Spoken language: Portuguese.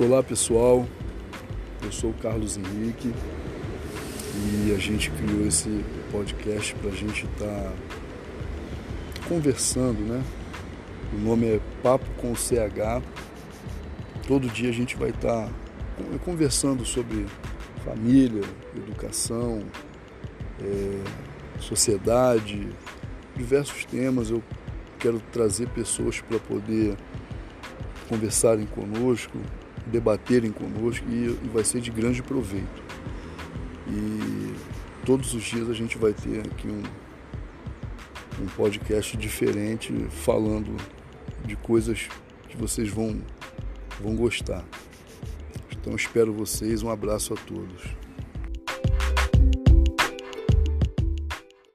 Olá pessoal, eu sou o Carlos Henrique e a gente criou esse podcast para a gente estar tá conversando, né? O nome é Papo com o CH. Todo dia a gente vai estar tá conversando sobre família, educação, é, sociedade, diversos temas. Eu quero trazer pessoas para poder conversarem conosco, debaterem conosco e, e vai ser de grande proveito. E todos os dias a gente vai ter aqui um, um podcast diferente falando de coisas que vocês vão, vão gostar. Então espero vocês, um abraço a todos.